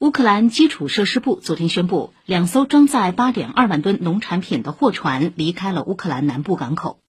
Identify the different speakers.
Speaker 1: 乌克兰基础设施部昨天宣布两艘装载八点二万吨农产品的货船离开了乌克兰南部港口。